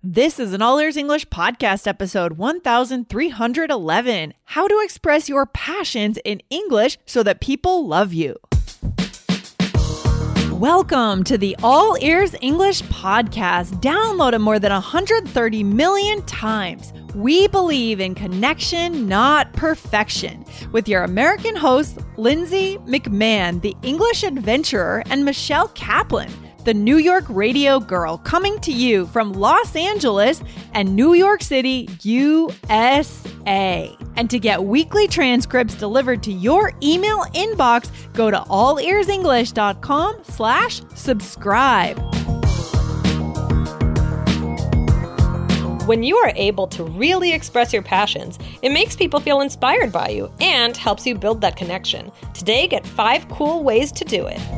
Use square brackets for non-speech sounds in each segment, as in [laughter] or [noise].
This is an All Ears English podcast episode 1311 How to Express Your Passions in English so that people love you. Welcome to the All Ears English podcast, downloaded more than 130 million times. We believe in connection, not perfection, with your American hosts, Lindsay McMahon, the English adventurer, and Michelle Kaplan the New York radio girl, coming to you from Los Angeles and New York City, USA. And to get weekly transcripts delivered to your email inbox, go to allearsenglish.com slash subscribe. When you are able to really express your passions, it makes people feel inspired by you and helps you build that connection. Today, get five cool ways to do it.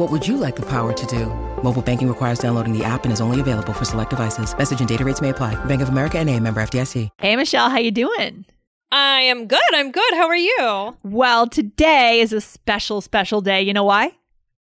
What would you like the power to do? Mobile banking requires downloading the app and is only available for select devices. Message and data rates may apply. Bank of America and a member FDIC. Hey, Michelle, how you doing? I am good. I'm good. How are you? Well, today is a special, special day. You know why?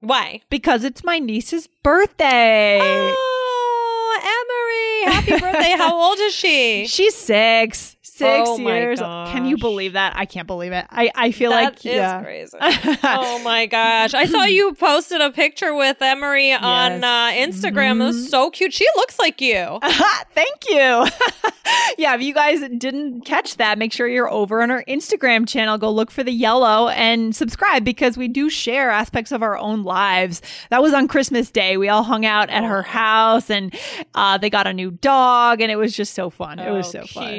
Why? Because it's my niece's birthday. Oh, Emery. Happy [laughs] birthday. How old is she? She's six. Six Oh years. Can you believe that? I can't believe it. I, I feel That like is yeah. crazy. [laughs] oh my gosh. I saw you posted a picture with Emery on uh, Instagram. It was so cute. She looks like you. [laughs] Thank you. [laughs] yeah, if you guys didn't catch that, make sure you're over on our Instagram channel. Go look for the yellow and subscribe because we do share aspects of our own lives. That was on Christmas Day. We all hung out at her house and uh, they got a new dog and it was just so fun. it was so Oh, fun.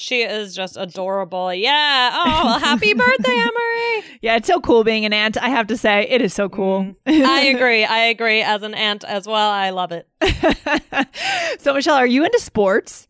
She is just adorable. Yeah. Oh, well, happy [laughs] birthday, Emery. Yeah, it's so cool being an aunt. I have to say, it is so mm. cool. I agree. I agree. As an aunt as well, I love it. [laughs] so, Michelle, are you into sports?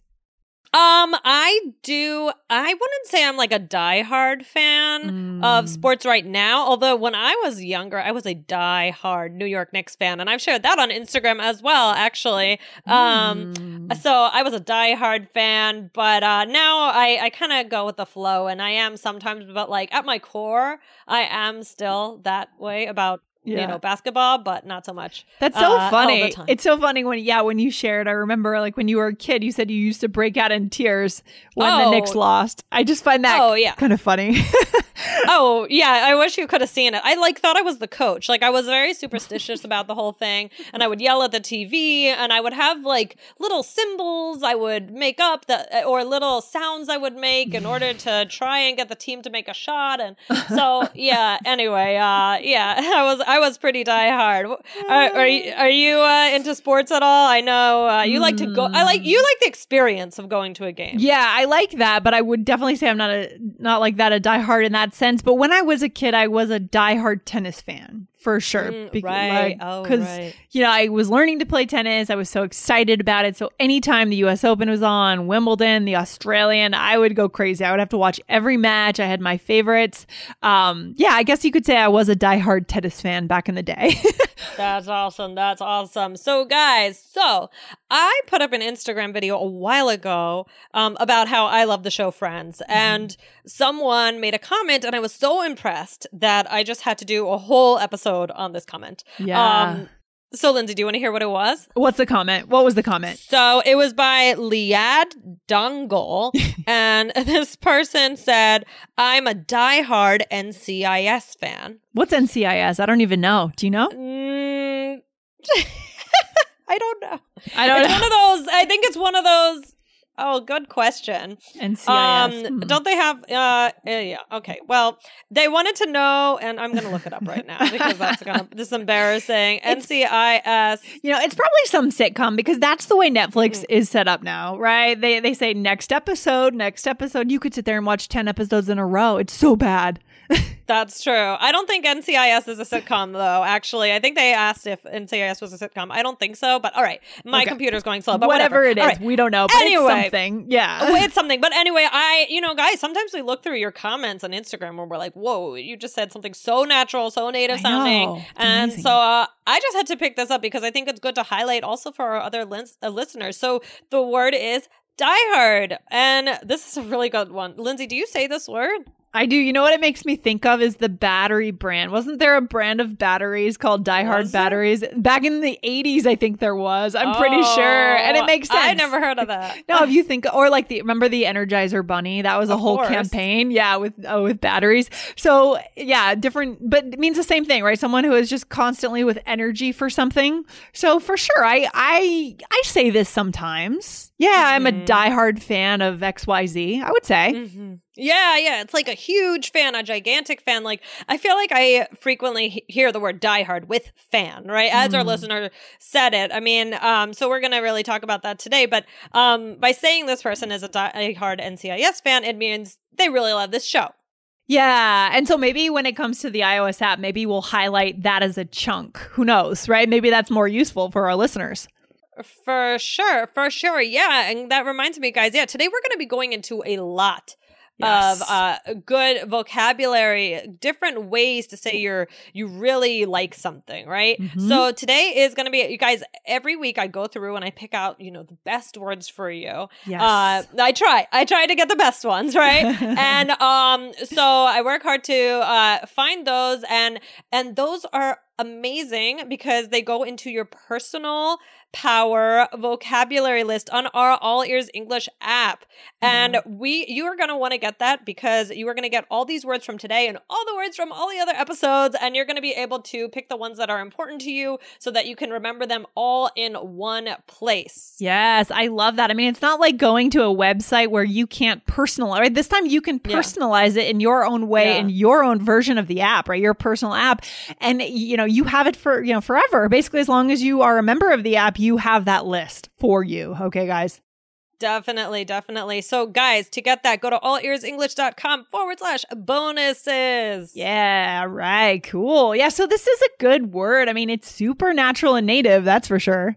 Um, I do. I wouldn't say I'm like a diehard fan of sports right now. Although when I was younger, I was a diehard New York Knicks fan, and I've shared that on Instagram as well. Actually, um, so I was a diehard fan, but uh, now I I kind of go with the flow, and I am sometimes, but like at my core, I am still that way about. Yeah. You know, basketball, but not so much. That's so uh, funny. It's so funny when yeah, when you shared. I remember like when you were a kid, you said you used to break out in tears when the Oh. Knicks lost. I just find that Oh, yeah. kind of funny. [laughs] Oh yeah, I wish you could have seen it. I like thought I was the coach. Like I was very superstitious about the whole thing, and I would yell at the TV, and I would have like little symbols I would make up that or little sounds I would make in order to try and get the team to make a shot. And so [laughs] yeah. Anyway, uh, yeah, [laughs] I was I was pretty diehard. Are, are you are you uh, into sports at all? I know uh, you like to go. I like you like the experience of going to a game. yeah, I like that, but I would definitely say I'm not a not like that a diehard in that sense. But when I was a kid, I was a diehard tennis fan for sure. Mm, Bec- right. like, Oh, right. you know, I was learning to play tennis. I was so excited about it. So anytime the US Open was on, Wimbledon, the Australian, I would go crazy. I would have to watch every match. I had my favorites. Um, yeah, I guess you could say I was a diehard tennis fan back in the day. [laughs] That's awesome. That's awesome. So, guys, so I put up an Instagram video a while ago um, about how I love the show Friends, and someone made a comment, and I was so impressed that I just had to do a whole episode on this comment. Yeah. so, Lindsay, do you want to hear what it was? What's the comment? What was the comment? So it was by Liad Dungle, [laughs] and this person said, "I'm a diehard NCIS fan." What's NCIS? I don't even know. Do you know? Mm, [laughs] I don't know. I don't it's know. one of those. I think it's one of those. Oh, good question. NCIS. Um, Hmm. don't they have? Uh, eh, yeah. Okay. Well, they wanted to know, and I'm going to look it up right now because that's gonna. This is embarrassing. [laughs] NCIS. You know, it's probably some sitcom because that's the way Netflix Mm. is set up now, right? They they say next episode, next episode. You could sit there and watch 10 episodes in a row. It's so bad. [laughs] That's true. I don't think NCIS is a sitcom, though. Actually, I think they asked if NCIS was a sitcom. I don't think so. But all right, my Okay. computer's going slow. But whatever, whatever, it is, right. we don't know. But Anyway, it's something. Yeah. It's [laughs] something. But anyway, I, you know, guys, sometimes we look through your comments on Instagram where we're like, whoa, you just said something so natural, so native sounding. And amazing. so uh, I just had to pick this up because I think it's good to highlight also for our other lins- uh, listeners. So the word is diehard. And this is a really good one. Lindsay, do you say this word? I do. You know what it makes me think of is the battery brand. Wasn't there a brand of batteries called Die Hard Was batteries? Back in the 80s, I think there was. I'm pretty sure. And it Oh, makes sense. I never heard of that. [laughs] No, if you think, or like the remember the Energizer Bunny, that was a Of whole course. campaign, yeah, with uh, with batteries. So yeah, different, but it means the same thing, right? Someone who is just constantly with energy for something. So for sure, I I I say this sometimes. Yeah, I'm a Mhm. diehard fan of X Y Z. I would say. hmm Yeah, yeah. It's like a huge fan, a gigantic fan. Like, I feel like I frequently he- hear the word diehard with fan, right? As our Mm. listener said it. I mean, um, so we're going to really talk about that today. But um, by saying this person is a diehard NCIS fan, it means they really love this show. Yeah. And so maybe when it comes to the iOS app, maybe we'll highlight that as a chunk. Who knows, right? Maybe that's more useful for our listeners. For sure, for sure. Yeah. And that reminds me, guys, yeah, today we're going to be going into a lot Yes. of uh, good vocabulary, different ways to say you're you really like something, right? Mhm. So today is going to be you guys. Every week I go through and I pick out you know the best words for you. Yes. Uh, I try. I try to get the best ones, right? [laughs] and um, so I work hard to uh, find those, and and those are amazing because they go into your personal power vocabulary list on our all ears english app mm-hmm. and we you are going to want to get that because you are going to get all these words from today and all the words from all the other episodes and you're going to be able to pick the ones that are important to you so that you can remember them all in one place Yes, I love that. I mean, it's not like going to a website where you can't personalize. Right? This time you can Yeah. personalize it in your own way, Yeah. in your own version of the app, right? Your personal app, and you know you have it for you know forever. Basically, as long as you are a member of the app, you have that list for you. Okay, guys. Definitely, definitely. So, guys, to get that, go to allearsenglish.com forward slash bonuses. Yeah. Right. Cool. Yeah. So this is a good word. I mean, it's super natural and native. That's for sure.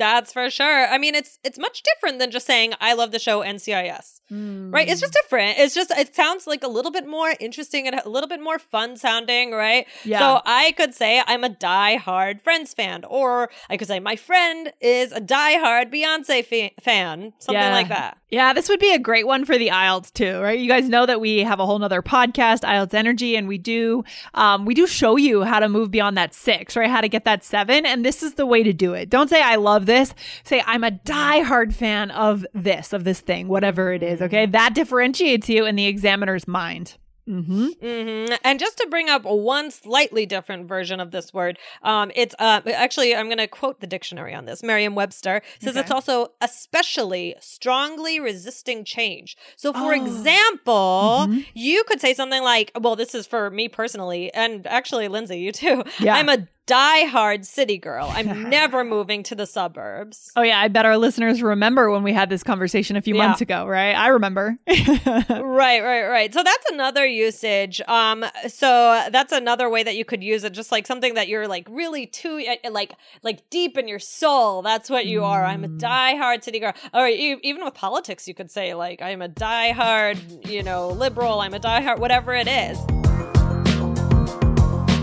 That's for sure. I mean, it's it's much different than just saying I love the show NCIS. Right? It's just different. It's just it sounds like a little bit more interesting and a little bit more fun sounding, right? Yeah. So I could say I'm a die-hard Friends fan, or I could say my friend is a die-hard Beyonce fa- fan, something Yeah. like that. Yeah, this would be a great one for the IELTS too, right? You guys know that we have a whole nother podcast, IELTS Energy, and we do um, we do show you how to move beyond that six, right? How to get that seven, and this is the way to do it. Don't say I love this. Say I'm a diehard fan of this, of this thing, whatever it is. Okay, that differentiates you in the examiner's mind. Mm-hmm. hmm And just to bring up one slightly different version of this word, um, it's uh, actually I'm going to quote the dictionary on this. Merriam-Webster says Okay. it's also especially strongly resisting change. So, for Oh. example, Mhm. you could say something like, "Well, this is for me personally, and actually, Lindsay, you too. Yeah. I'm a die-hard city girl. I'm [laughs] never moving to the suburbs." Oh yeah, I bet our listeners remember when we had this conversation a few Yeah. months ago, right? I remember. [laughs] right right right so that's another usage um so that's another way that you could use it just like something that you're like really too uh, like like deep in your soul that's what you are i'm a Mm. diehard city girl or even with politics you could say like i'm a diehard you know liberal i'm a diehard whatever it is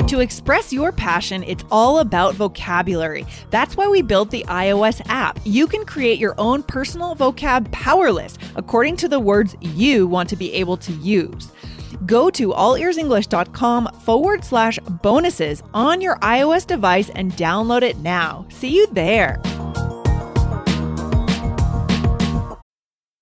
To express your passion, it's all about vocabulary. That's why we built the iOS app. You can create your own personal vocab power list according to the words you want to be able to use. Go to allearsenglish.com forward slash bonuses on your iOS device and download it now. See you there.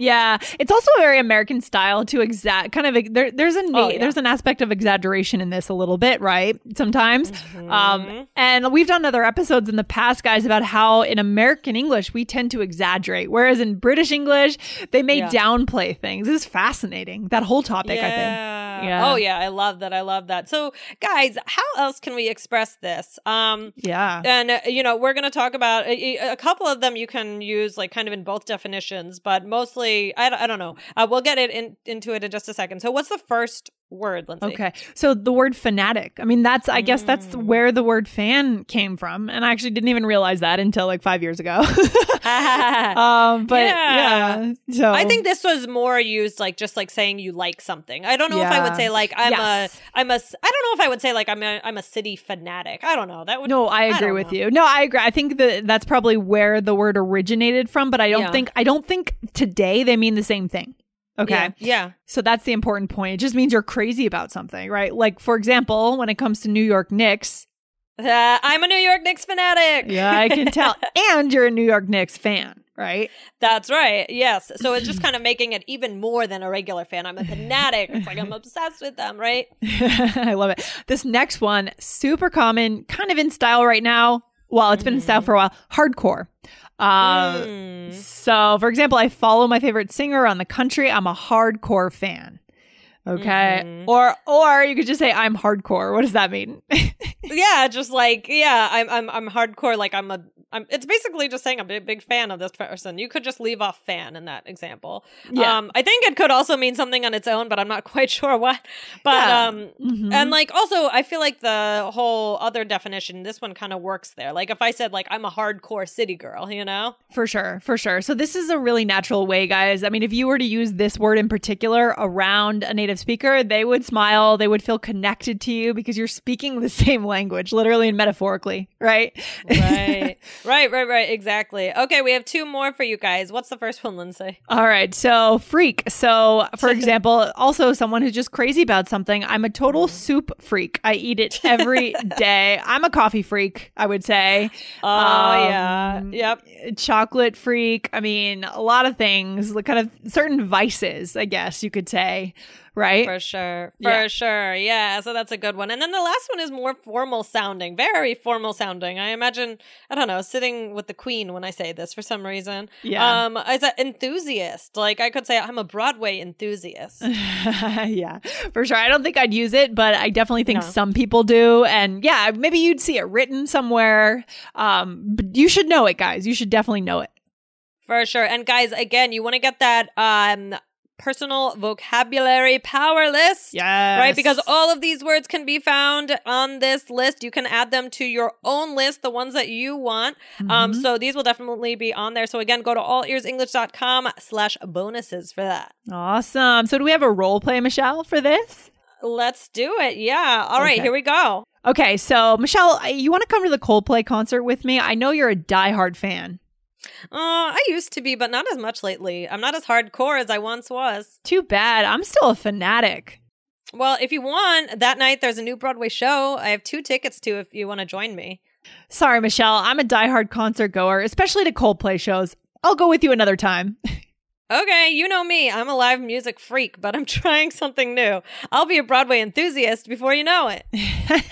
Yeah, it's also a very American style to exact kind of there, there's a Oh, yeah. there's an aspect of exaggeration in this a little bit, right? Sometimes. Mm-hmm. Um and we've done other episodes in the past guys about how in American English we tend to exaggerate whereas in British English they may Yeah. downplay things. This is fascinating. That whole topic, I think. Yeah. Yeah. Oh yeah, I love that. I love that. So, guys, how else can we express this? Um Yeah. and uh, you know, we're going to talk about a, a couple of them you can use like kind of in both definitions, but mostly I, I don't know. Uh, we'll get it in, into it in just a second. So, what's the first word, Lindsay? Okay. So the word fanatic. I mean, that's, I guess that's Mm. where the word fan came from. And I actually didn't even realize that until like five years ago. [laughs] [laughs] um, but Yeah. yeah. So I think this was more used like just like saying you like something. I don't know if I would say like I'm Yes. a I'm a I don't know if I would say like I'm a I'm a city fanatic. I don't know. That would no, I agree don't with know. you. No, I agree. I think that that's probably where the word originated from, but I don't Yeah. think, I don't think today they mean the same thing. Okay. Yeah. yeah. So that's the important point. It just means you're crazy about something, right? Like, for example, when it comes to New York Knicks, Uh, [laughs] I'm a New York Knicks fanatic. yeah, I can tell. [laughs] and you're a New York Knicks fan, right? That's right. Yes. So it's just [clears throat] kind of making it even more than a regular fan. I'm a fanatic. It's like I'm [laughs] obsessed with them, right? I love it. This next one, super common, kind of in style right now. Well, it's been in style for a while. Hardcore. Uh, Mm. So, for example, I follow my favorite singer on the country. I'm a hardcore fan. Okay. Mhm. Or or you could just say I'm hardcore. What does that mean? [laughs] Yeah, just like yeah, I'm I'm I'm hardcore. Like I'm a I'm. It's basically just saying I'm a big, big fan of this person. You could just leave off fan in that example. Yeah. Um, I think it could also mean something on its own, but I'm not [laughs] quite sure what. But Yeah. um, Mhm. and like also, I feel like the whole other definition, this one kind of works there. Like if I said like I'm a hardcore city girl, you know. For sure, for sure. So this is a really natural way, guys. I mean, if you were to use this word in particular around a native speaker, they would smile, they would feel connected to you because you're speaking the [laughs] same language, literally and metaphorically, right? Right, [laughs] right, right, right. Exactly. Okay, we have two more for you guys. What's the first one, Lindsay? All right. So, freak. So, for [laughs] example, also someone who's just crazy about something. I'm a total soup freak. I eat it every day. I'm a coffee freak, I would say. Oh yeah, Um, yep. Chocolate freak. I mean, a lot of things, like kind of certain vices, I guess you could say, right? For sure. For Yeah. sure. Yeah. So that's a good one. And then the last one is more formal sounding, very formal sounding. I imagine, I don't know, sitting with the queen when I say this for some reason. Yeah. Um, as an enthusiast, like I could say I'm a Broadway enthusiast. [laughs] yeah, for sure. I don't think I'd use it, but I definitely think No. some people do. And yeah, maybe you'd see it written somewhere. Um, but you should know it, guys. You should definitely know it. For sure. And guys, again, you want to get that um personal vocabulary power list. Yes. Right, because all of these words can be found on this list. You can add them to your own list, the ones that you want. Um, Mhm. so these will definitely be on there. So again, go to allearsenglish.com slash bonuses for that. Awesome. So, do we have a role play, Michelle, for this? Let's do it. Yeah. All right, Okay. here we go. Okay. So, Michelle, you want to come to the Coldplay concert with me? I know you're a diehard fan. Uh, I used to be, but not as much lately. I'm not as hardcore as I once was. Too bad. I'm still a fanatic. Well, if you want, that night there's a new Broadway show. I have two tickets to if you want to join me. Sorry, Michelle. I'm a diehard concert goer, especially to Coldplay shows. I'll go with you another time. [laughs] Okay, you know me. I'm a live music freak, but I'm [laughs] trying something new. I'll be a Broadway enthusiast before you know it. [laughs]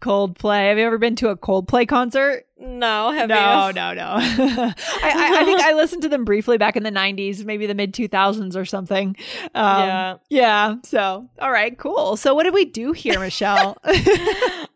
Coldplay. Have you ever been to a Coldplay concert? No, have no, you? no, no, [laughs] I, I, I think I listened to them briefly back in the '90s, maybe the mid 2000s or something. Um, Yeah. yeah. So, all right, cool. So, what did we do here, Michelle? [laughs] [laughs]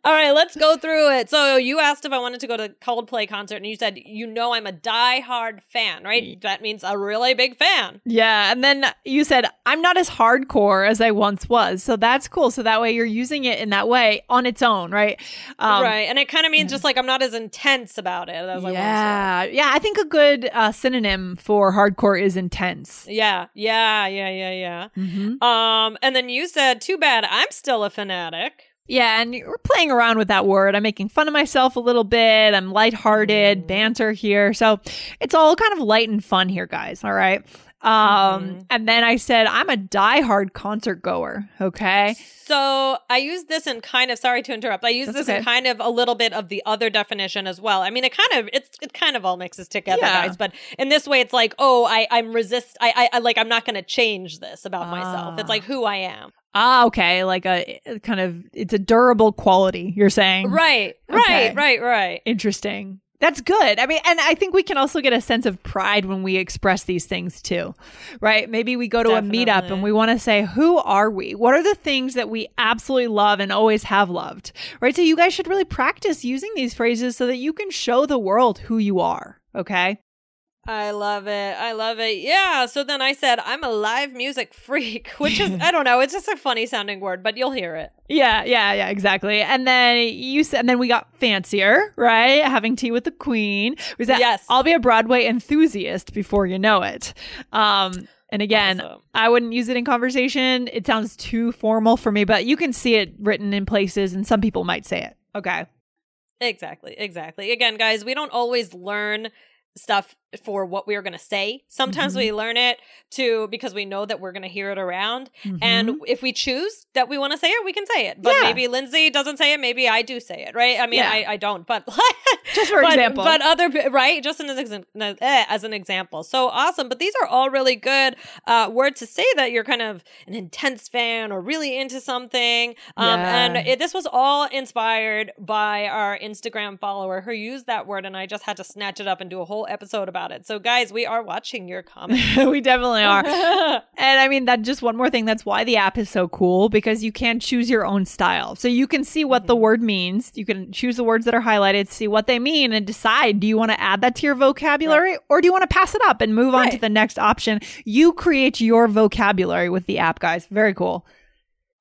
All right, let's go through it. So you asked if I wanted to go to Coldplay concert, and you said you know I'm a die-hard fan, right? That means a really big fan. yeah, and then you said I'm not as hardcore as I once was, so that's cool. So that way you're using it in that way on its own, right? Um, right, and it kind of means just like I'm not as intense about it once was. Yeah, yeah. I think a good uh, synonym for hardcore is intense. Yeah, yeah, yeah, yeah, yeah. Mm-hmm. Um, and then you said, "Too bad, I'm still a fanatic." Yeah, and we're playing around with that word. I'm making fun of myself a little bit. I'm lighthearted, banter here. So it's all kind of light and fun here, guys. All right. Um, Mhm. and then I said, I'm a diehard concert goer. Okay. So I use this in kind of sorry to interrupt. I use That's this okay. in kind of a little bit of the other definition as well. I mean, it kind of it's it kind of all mixes together, Yeah. guys. But in this way, it's like, oh, I I'm resist. I I, I like I'm not going to change this about myself. Ah. It's like who I am. Ah, okay. Like a a kind of, it's a durable quality, you're saying. Right. Okay. Right. Right. Right. Interesting. That's good. I mean, and I think we can also get a sense of pride when we express these things too, right? Maybe we go to a meetup and we want to say, who are we? What are the things that we absolutely love and always have loved, right? So you guys should really practice using these phrases so that you can show the world who you are, okay? I love it. I love it. Yeah. So then I said, I'm a live music [laughs] freak, which is, I don't know, it's just a funny sounding word, but you'll hear it. Yeah, yeah, yeah, exactly. And then you said, and then we got fancier, right? Having tea with the queen. We said, Yes. I'll be a Broadway enthusiast before you know it. Um, and again, Awesome. I wouldn't use it in conversation. It sounds too formal for me, but you can see it written in places, and some people might say it. Okay. Exactly, exactly. Again, guys, we don't always learn stuff for what we're going to say. Sometimes Mhm. we learn it to because we know that we're going to hear it around. Mhm. And if we choose that we want to say it, we can say it. But Yeah. maybe Lindsay doesn't say it. Maybe I do say it, right? I mean, Yeah. I, I don't, but [laughs] Just for but, example. But other right, just as an, eh, as an example. So awesome. But these are all really good uh, words to say that you're kind of an intense fan or really into something. Um, Yeah. And it, this was all inspired by our Instagram follower who used that word, and I just had to snatch it up and do a whole episode about it. So guys, we are watching your [laughs] comments. we definitely are. [laughs] And I mean, that just one more thing. That's why the app is so cool because you can choose your own style. So you can see what the Mm-hmm. word means. You can choose the words that are highlighted, see what they mean, and decide do you want to add that to your vocabulary or do you want to pass it up and move on to the next option? You create your vocabulary with the app, guys. Very cool.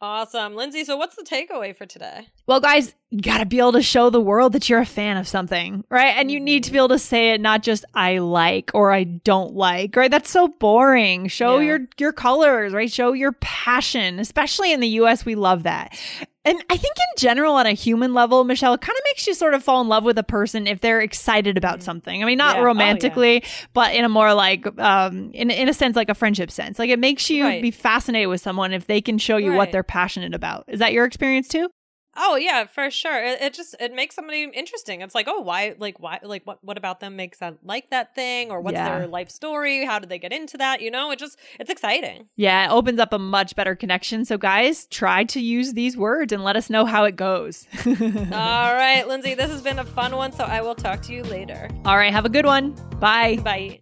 awesome, Lindsay. So what's the takeaway for today? Well, guys, you got to be able to show the world that you're a fan of something, right? And you need to be able to say it not just I like or I don't like, right? That's so boring. Show Yeah. your your colors, right? Show your passion. Especially in the US, we love that. And I think in general on a human level, Michelle, it kind of makes you sort of fall in love with a person if they're excited about something. I mean, not Yeah. Oh, yeah. romantically, but in a more like um in in a sense like a friendship sense. Like it makes you Right. be fascinated with someone if they can show you what they're passionate about. Is that your experience too? Oh yeah, for sure. It, it just it makes somebody interesting. It's like, oh, why? Like, why? Like, what? What about them makes that like that thing, or what's Yeah. their life story? How did they get into that? You know, it just it's exciting. Yeah, it opens up a much better connection. So, guys, try to use these words and let us know how it goes. [laughs] All right, Lindsay, this has been a fun one. So I will talk to you later. All right, have a good one. Bye. Bye.